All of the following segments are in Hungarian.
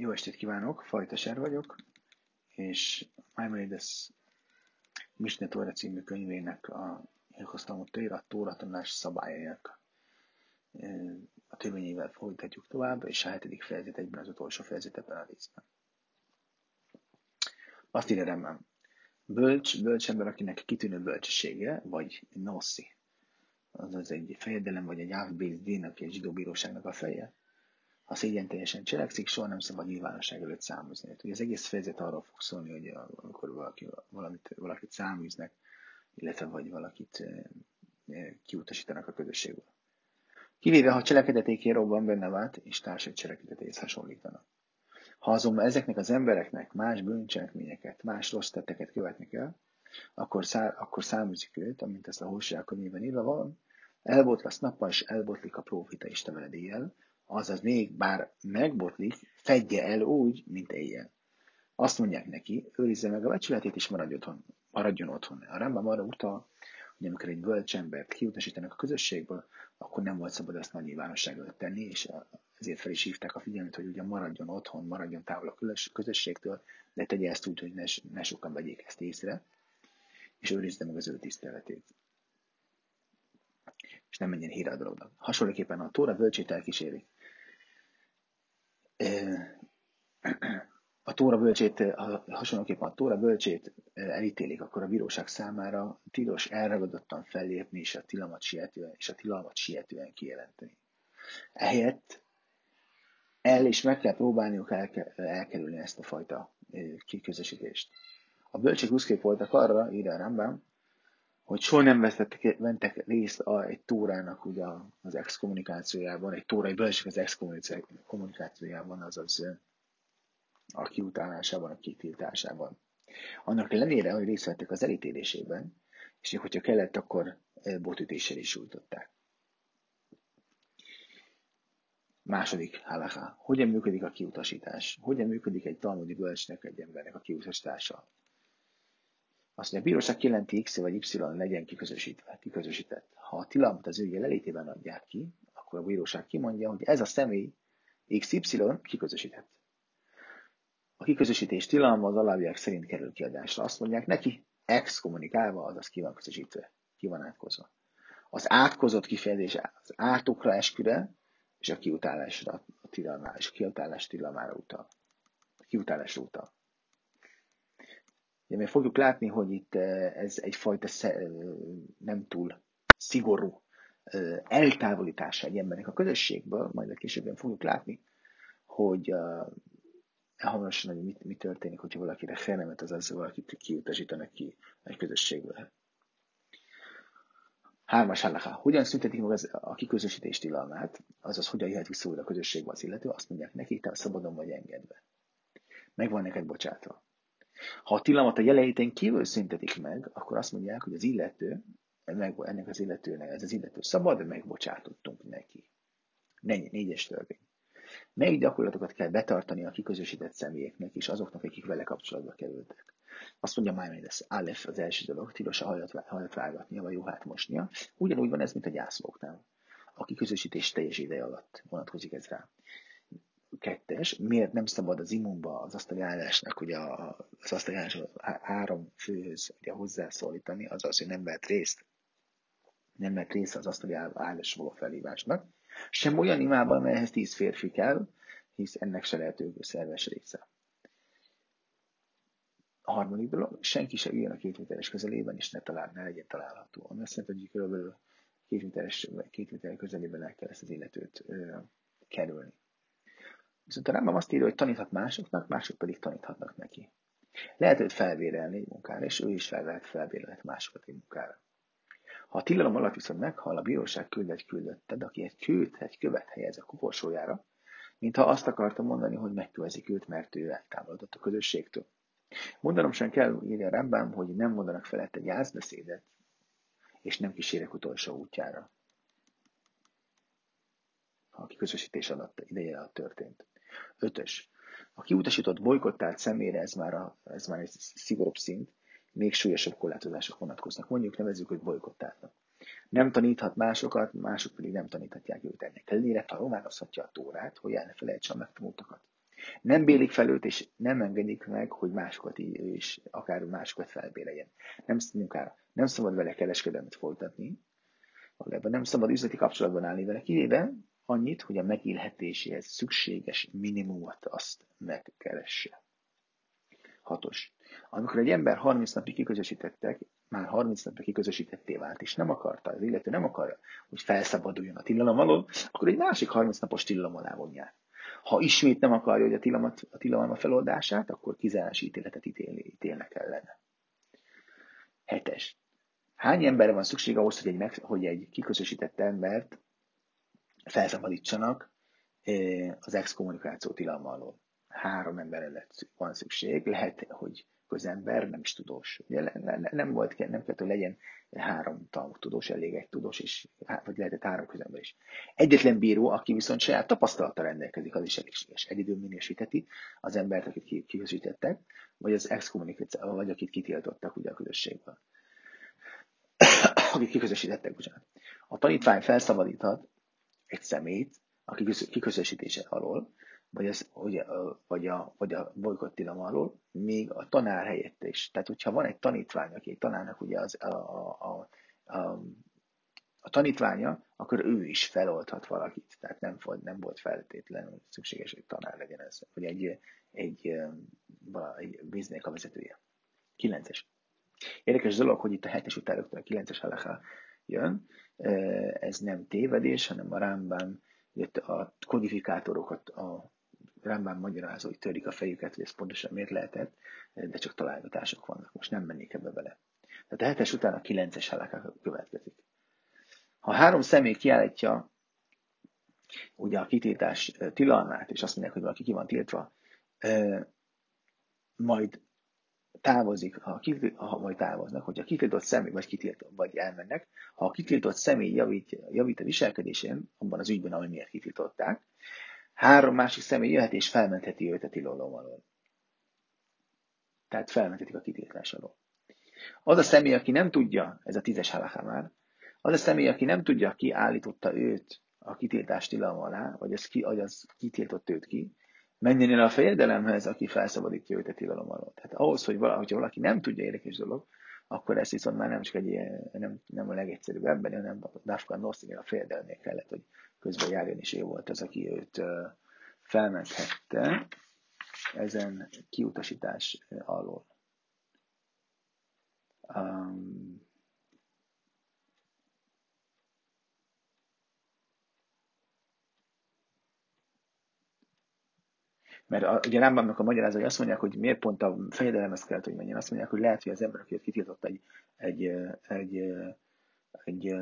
Jó estét kívánok, Fajtaser vagyok, és Maimonides Misne Tóra című könyvének a Hilkosztalmot a Tóra tanulás szabályainak a törvényével folytatjuk tovább, és a hetedik fejezet egyben az utolsó fejezet ebben a részben. Azt írja Rembem, bölcs, bölcs ember, akinek kitűnő bölcsessége, vagy noszi, azaz egy fejedelem, vagy egy Ávbéz Din, aki egy zsidó bíróságnak a feje, ha szégyen teljesen cselekszik, soha nem szabad nyilvánosság előtt számozni. Hát, ugye az egész fejezet arról fog szólni, hogy amikor valaki, valamit, valakit száműznek, illetve vagy valakit kiutasítanak a közösségből. Kivéve, ha cselekedetéké robban benne vált, és társai cselekedetéhez hasonlítanak. Ha azonban ezeknek az embereknek más bűncselekményeket, más rossz tetteket követnek el, akkor, szá, akkor száműzik őt, amint ezt a Hósiák könyvében írva van, elbotlasz nappal, és elbotlik a profita Isten veledéjel, azaz még bár megbotlik, fedje el úgy, mint éjjel. Azt mondják neki, őrizze meg a becsületét, és maradjon otthon. Maradjon otthon. A Rambam arra utal, hogy amikor egy bölcs embert kiutasítanak a közösségből, akkor nem volt szabad ezt nagy nyilvánosság tenni, és ezért fel is hívták a figyelmet, hogy ugye maradjon otthon, maradjon távol a közösségtől, de tegye ezt úgy, hogy ne, ne sokan vegyék ezt észre, és őrizze meg az ő tiszteletét és nem menjen dolognak. Hasonlóképpen a Tóra bölcsét elkísérik a Tóra bölcsét, hasonlóképpen a Tóra bölcsét elítélik, akkor a bíróság számára tilos elragadottan fellépni és a tilalmat sietően, és a tilalmat sietően kijelenteni. Ehelyett el is meg kell próbálniuk elkerülni ezt a fajta kiközösítést. A bölcsek buszkék voltak arra, írja a Rambam, hogy soha nem vettek, ventek részt a, egy tórának ugye az exkommunikációjában, egy tórai belső az exkommunikációjában, azaz a kiutálásában, a kitiltásában. Annak ellenére, hogy részt vettek az elítélésében, és hogyha kellett, akkor botütéssel is sújtották. Második halaká. Hogyan működik a kiutasítás? Hogyan működik egy talmudi bölcsnek egy embernek a kiutasítása? Azt mondja, a bíróság kijelenti X vagy Y legyen kiközösítve, kiközösített. Ha a tilalmat az ő jelenlétében adják ki, akkor a bíróság kimondja, hogy ez a személy XY kiközösített. A kiközösítés tilalma az alábbiak szerint kerül kiadásra. Azt mondják neki, exkommunikálva, azaz ki van közösítve, ki van átkozva. Az átkozott kifejezés az átokra esküre, és a kiutálásra, a tilalmára, és a kiutálás tilalmára utal. A kiutálásra utal. Ugye, mert fogjuk látni, hogy itt eh, ez egyfajta nem túl szigorú eh, eltávolítása egy embernek a közösségből, majd a későbben fogjuk látni, hogy hamarosan, hogy mit, mi történik, hogyha valakire felnemet, az az, valakit kiutasítanak ki egy közösségből. Hármas halaká. Hogyan szüntetik meg az, a kiközösítés tilalmát, azaz hogyan jöhet vissza a közösségbe az illető, azt mondják neki, te szabadon vagy engedve. Meg van neked bocsátva. Ha a tilalmat a jelenlétén kívül szüntetik meg, akkor azt mondják, hogy az illető, meg, ennek az illetőnek, ez az illető szabad, megbocsátottunk neki. Négy, négyes törvény. Melyik gyakorlatokat kell betartani a kiközösített személyeknek és azoknak, akik vele kapcsolatba kerültek? Azt mondja Maimonides, Aleph az első dolog, tilos a hajat, hajat vágatnia, vagy juhát mosnia. Ugyanúgy van ez, mint a gyászlóknál. A kiközösítés teljes ideje alatt vonatkozik ez rá kettes, miért nem szabad az immunba az asztali állásnak, ugye az asztali állás három főhöz ugye hozzászólítani, azaz, hogy nem vett részt, nem vett részt az asztali állás való felhívásnak, sem olyan imában, melyhez tíz férfi kell, hisz ennek se lehető szerves része. A harmadik dolog, senki se üljön a két méteres közelében, és ne, talál, ne legyen található. Ami azt jelenti, hogy kb. két méteres, két méteres közelében el kell ezt az illetőt ö, kerülni. Viszont a Rambam azt írja, hogy taníthat másoknak, mások pedig taníthatnak neki. Lehet őt felvérelni egy munkára, és ő is fel lehet felvérelni másokat egy munkára. Ha a tilalom alatt viszont meghal, a bíróság küld egy küldötted, aki egy kőt, egy követ helyez a koporsójára, mintha azt akarta mondani, hogy megkövezik őt, mert ő eltávolodott a közösségtől. Mondanom sem kell, írja a Rambam, hogy nem mondanak felett egy jászbeszédet, és nem kísérek utolsó útjára. A kiközösítés alatt ideje alatt történt. Ötös. A kiutasított bolykottált személyre ez már, a, ez már egy szigorúbb szint, még súlyosabb korlátozások vonatkoznak. Mondjuk nevezzük, hogy bolykottáltnak. Nem taníthat másokat, mások pedig nem taníthatják őt ennek ellenére, tanulmányozhatja a tórát, hogy el ne felejtse a megtanultakat. Nem bélik fel őt, és nem engedik meg, hogy másokat is, akár másokat felbéreljen. Nem, munkára. nem szabad vele kereskedelmet folytatni, valójában nem szabad üzleti kapcsolatban állni vele, kivéve annyit, hogy a megélhetéséhez szükséges minimumot azt megkeresse. Hatos. Amikor egy ember 30 napig kiközösítettek, már 30 napig kiközösítetté vált, és nem akarta, az illető nem akarja, hogy felszabaduljon a tilalom alól, akkor egy másik 30 napos tilalom alá vonják. Ha ismét nem akarja, hogy a tilalom, a tilalom feloldását, akkor kizárási ítéletet ítél, ítélnek ellene. Hetes. Hány emberre van szükség ahhoz, hogy egy, meg, hogy egy kiközösített embert felszabadítsanak eh, az exkommunikáció tilalma alól? Három emberre van szükség. Lehet, hogy közember, nem is tudós. Ugye nem volt, nem kell, hogy legyen három tudós, elég egy tudós, és, vagy lehetett három közember is. Egyetlen bíró, aki viszont saját tapasztalattal rendelkezik, az is elégséges. Egy idő minősíteti az embert, akit kiközítettek, vagy az exkommunikáció, vagy akit kitiltottak ugye a közösségből. akit kiközösítettek, bocsánat. A tanítvány felszabadíthat egy szemét a kiközösítése alól, vagy, az, vagy, vagy a, vagy a bolykott tilalom alól, még a tanár helyette is. Tehát, hogyha van egy tanítvány, aki egy tanárnak ugye az, a, a, a, a, a tanítványa, akkor ő is feloldhat valakit. Tehát nem volt, nem volt feltétlenül szükséges, hogy tanár legyen ez, vagy egy, egy, egy, biznék a vezetője. Kilences. Érdekes dolog, hogy itt a hetes után rögtön a kilences halaká jön. Ez nem tévedés, hanem a Rámban a kodifikátorokat, a Rambán magyarázói törik a fejüket, hogy ez pontosan miért lehetett, de csak találgatások vannak. Most nem mennék ebbe bele. Tehát a hetes után a kilences halaka következik. Ha három személy kiállítja ugye a kitiltás tilalmát, és azt mondják, hogy valaki ki van tiltva, majd távozik, ha, kitil, ha majd távoznak, hogyha kitiltott személy, vagy kitiltott, vagy elmennek, ha a kitiltott személy javít, javít a viselkedésén, abban az ügyben, ami miért kitiltották, három másik személy jöhet és felmentheti őt a tilalom alól. Tehát felmenthetik a kitiltás alól. Az a személy, aki nem tudja, ez a tízes halaká már, az a személy, aki nem tudja, ki állította őt a kitiltás tilalma alá, vagy az, ki, vagy az kitiltott őt ki, menjen el a fejedelemhez, aki felszabadítja őt a tilalom alól. Tehát ahhoz, hogy valaki, valaki nem tudja érdekes dolog, akkor ez viszont már nem csak egy ilyen, nem, nem a legegyszerűbb ebben, hanem a Dafkan Nosztinél a fejedelmél kellett, hogy közben járjon, és ő volt az, aki őt felmenthette ezen kiutasítás alól. Um, mert ugye Rámbámnak a magyarázói azt mondják, hogy miért pont a fejedelemhez kellett, hogy menjen. Azt mondják, hogy lehet, hogy az ember, aki kitiltott egy, egy, egy, egy, egy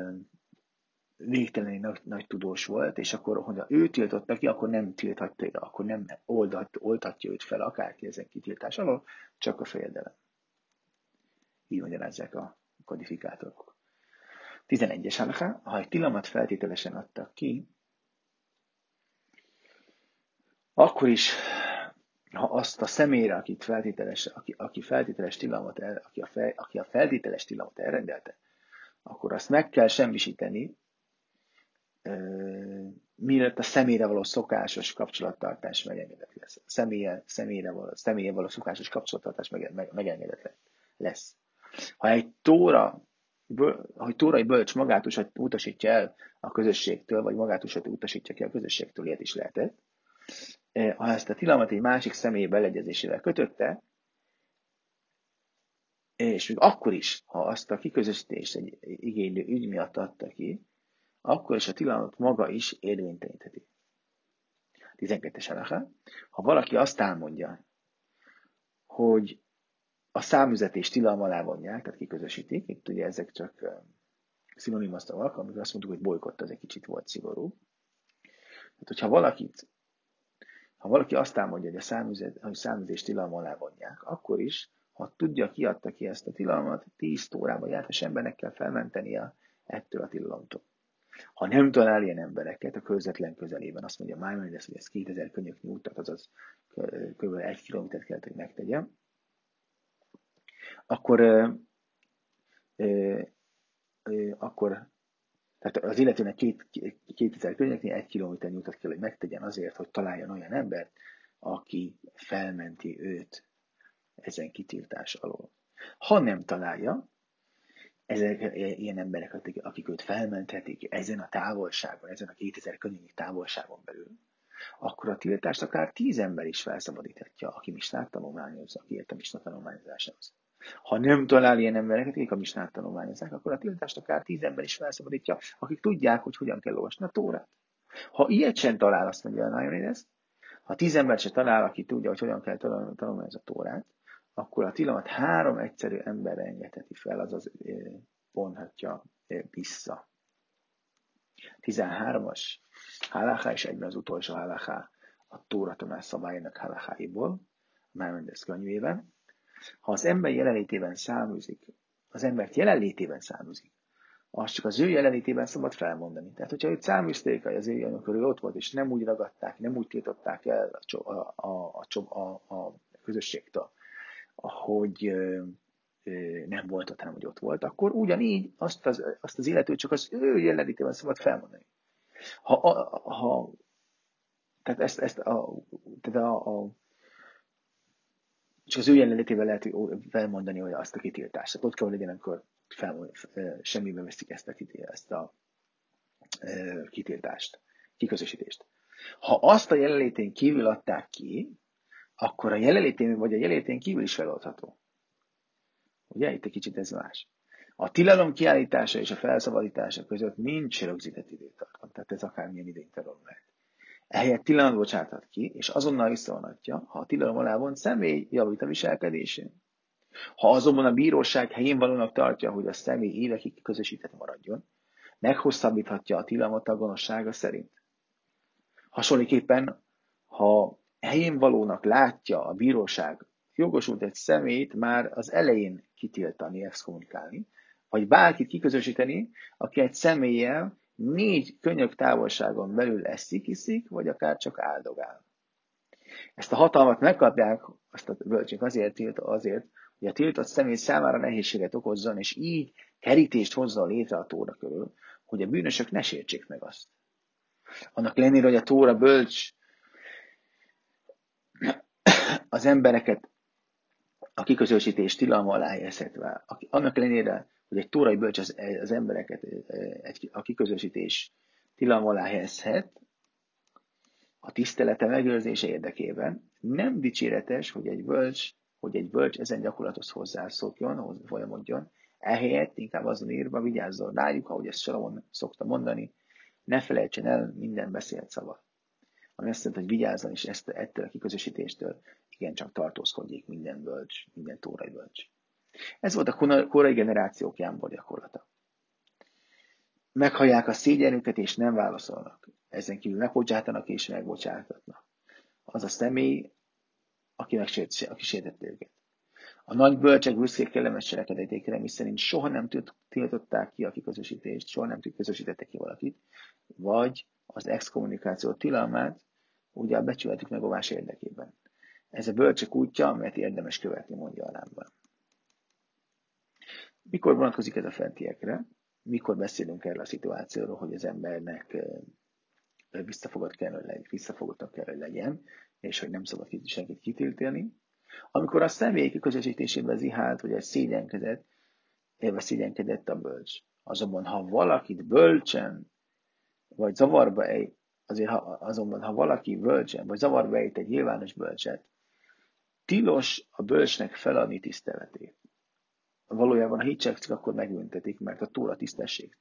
végtelenül nagy, nagy tudós volt, és akkor, hogyha ő tiltotta ki, akkor nem tilthatja, akkor nem oldat, oltatja őt fel akárki ezen kitiltás alól, csak a fejedelem. Így magyarázzák a kodifikátorok. 11-es halaká, ha egy tilalmat feltételesen adtak ki, akkor is, ha azt a személyre, akit feltételes, aki, aki feltételes tilalmat, el, aki, a fel, aki a feltételes tilalmat elrendelte, akkor azt meg kell semmisíteni, mielőtt a személyre való szokásos kapcsolattartás megengedett lesz. Személye, személyre való, személye való szokásos kapcsolattartás meg, meg, megengedett lesz. Ha egy tóra, hogy tórai bölcs magát utasítja el a közösségtől, vagy magát utasítja ki a közösségtől, ilyet is lehetett, ha ezt a tilalmat egy másik személy beleegyezésével kötötte, és még akkor is, ha azt a kiközösítést egy igénylő ügy miatt adta ki, akkor is a tilalmat maga is érvénytelenítheti. 12-es alaha. Ha valaki azt álmodja, hogy a számüzetés tilalma alá vonják, tehát kiközösítik, itt ugye ezek csak szinonimasztavak, amikor azt mondtuk, hogy bolykott, az egy kicsit volt szigorú. Tehát, hogyha valakit, ha valaki azt álmodja, hogy a számüzet, hogy számüzés tilalma alá vonják, akkor is, ha tudja, ki adta ki ezt a tilalmat, 10 órában jártas embernek kell felmentenie ettől a tilalomtól. Ha nem talál ilyen embereket a közvetlen közelében, azt mondja Maimonides, hogy ez 2000 könyök nyújtat, azaz kb. egy kilométert kellett, hogy megtegyem, akkor, ö, ö, ö, akkor tehát az illetőnek két, 2000 könyveknél egy kilométer nyújtat kell, hogy megtegyen azért, hogy találjon olyan embert, aki felmenti őt ezen kitiltás alól. Ha nem találja, ezek ilyen emberek, akik őt felmenthetik ezen a távolságon, ezen a 2000 környéki távolságon belül, akkor a tiltást akár tíz ember is felszabadíthatja, aki misnát tanulmányozza, aki ért a misnát tanulmányozásához. Ha nem talál ilyen embereket, akik a misnát tanulmányozzák, akkor a tiltást akár tíz ember is felszabadítja, akik tudják, hogy hogyan kell olvasni a tórát. Ha ilyet sem talál, azt mondja a Nájonides, ha tíz ember sem talál, aki tudja, hogy hogyan kell tanulmányozni a tórát, akkor a tilalmat három egyszerű emberre engedheti fel, azaz vonhatja vissza. 13-as halaká és egyben az utolsó halaká a Tóra tanás szabályának halakáiból, Mármendez könyvében. Ha az ember jelenlétében száműzik, az embert jelenlétében száműzik, azt csak az ő jelenlétében szabad felmondani. Tehát, hogyha őt száműzték, az ő ő ott volt, és nem úgy ragadták, nem úgy tiltották el a, a, a, a, a közösségtől, hogy nem volt ott, hanem hogy ott volt, akkor ugyanígy azt az, azt az illetőt csak az ő jelenlétében szabad felmondani. Ha, a, ha tehát ezt, ezt a, tehát a, a csak az ő jelenlétével lehet felmondani hogy azt a kitiltást. Tehát ott kell, hogy legyen, amikor fel, semmibe veszik ezt a, ezt a kitiltást, kiközösítést. Ha azt a jelenlétén kívül adták ki, akkor a jelenlétén vagy a jelenlétén kívül is feloldható. Ugye? Itt egy kicsit ez más. A tilalom kiállítása és a felszabadítása között nincs rögzített időtartam, tehát ez akármilyen idénytartom lehet. Ehelyett tilalmat bocsáthat ki, és azonnal visszavonatja, ha a tilalom alá vont személy javít a viselkedésén. Ha azonban a bíróság helyén valónak tartja, hogy a személy évekig közösített maradjon, meghosszabbíthatja a tilalmat a gonoszsága szerint. Hasonlóképpen, ha helyén valónak látja a bíróság jogosult egy szemét már az elején kitiltani, exkommunikálni, vagy bárkit kiközösíteni, aki egy személlyel négy könyök távolságon belül eszik, iszik, vagy akár csak áldogál. Ezt a hatalmat megkapják, azt a bölcsök azért, tilt, azért, hogy a tiltott személy számára nehézséget okozzon, és így kerítést hozzon létre a tóra körül, hogy a bűnösök ne sértsék meg azt. Annak lennél, hogy a tóra bölcs az embereket a kiközösítés tilalma alá helyezhetve. Annak ellenére, hogy egy tórai bölcs az, az embereket egy, a kiközösítés tilalma alá helyezhet, a tisztelete megőrzése érdekében. Nem dicséretes, hogy egy bölcs, hogy egy bölcs ezen gyakorlathoz hozzászokjon, folyamodjon, ehelyett inkább azon írva vigyázzon rájuk, ahogy ezt Salomon szokta mondani, ne felejtsen el minden beszélt szavat ami azt jelenti, hogy vigyázzon is ezt, ettől a kiközösítéstől, igen, csak tartózkodjék minden bölcs, minden tórai bölcs. Ez volt a korai generációk jámbor gyakorlata. Meghallják a szégyenüket, és nem válaszolnak. Ezen kívül megbocsátanak és megbocsátatnak. Az a személy, aki, megsért, aki sértette őket. A nagy bölcsek büszkék kellemes cselekedetékre, mi szerint soha nem tiltották ki a kiközösítést, soha nem közösítettek ki valakit, vagy az exkommunikáció tilalmát, ugye a becsületük megóvás érdekében. Ez a bölcsek útja, amelyet érdemes követni, mondja a lámban. Mikor vonatkozik ez a fentiekre? Mikor beszélünk erről a szituációról, hogy az embernek visszafogott kell, hogy legyen, visszafogottak kell, hogy legyen, és hogy nem szabad senkit kitiltani. Amikor a személy közösítésében zihált, egy szégyenkezett, élve szégyenkedett a bölcs. Azonban, ha valakit bölcsen, vagy zavarba ej, azért ha, azonban, ha valaki bölcsen, vagy zavarba ejt egy nyilvános bölcset, tilos a bölcsnek feladni tiszteletét. Valójában, ha hitsegszik, akkor megbüntetik, mert a tóra tisztesség,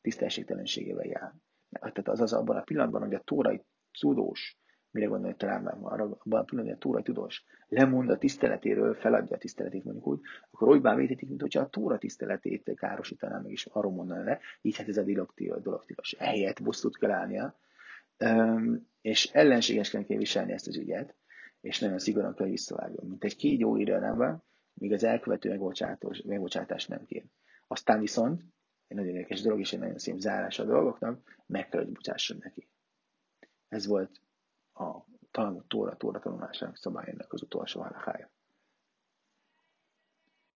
tisztességtelenségével jár. Tehát azaz abban a pillanatban, hogy a tórai tudós, mire gondolj talán már abban a pillanatban, hogy a tórai tudós lemond a tiszteletéről, feladja a tiszteletét mondjuk úgy, akkor olybá védhetik, mint hogyha a tóra tiszteletét károsítaná meg, és arról mondaná le, így hát ez a dolog, tilos. Ehelyett bosszút kell állnia, és ellenségesen kell viselni ezt az ügyet, és nagyon szigorúan kell visszavágni. Mint egy kígyó irányába, míg az elkövető megbocsátást nem kér. Aztán viszont, egy nagyon érdekes dolog, és egy nagyon szép zárás a dolgoknak, meg kell, hogy bocsásson neki. Ez volt a Talmud Tóra, Tóra tanulásának szabályának az utolsó halakája.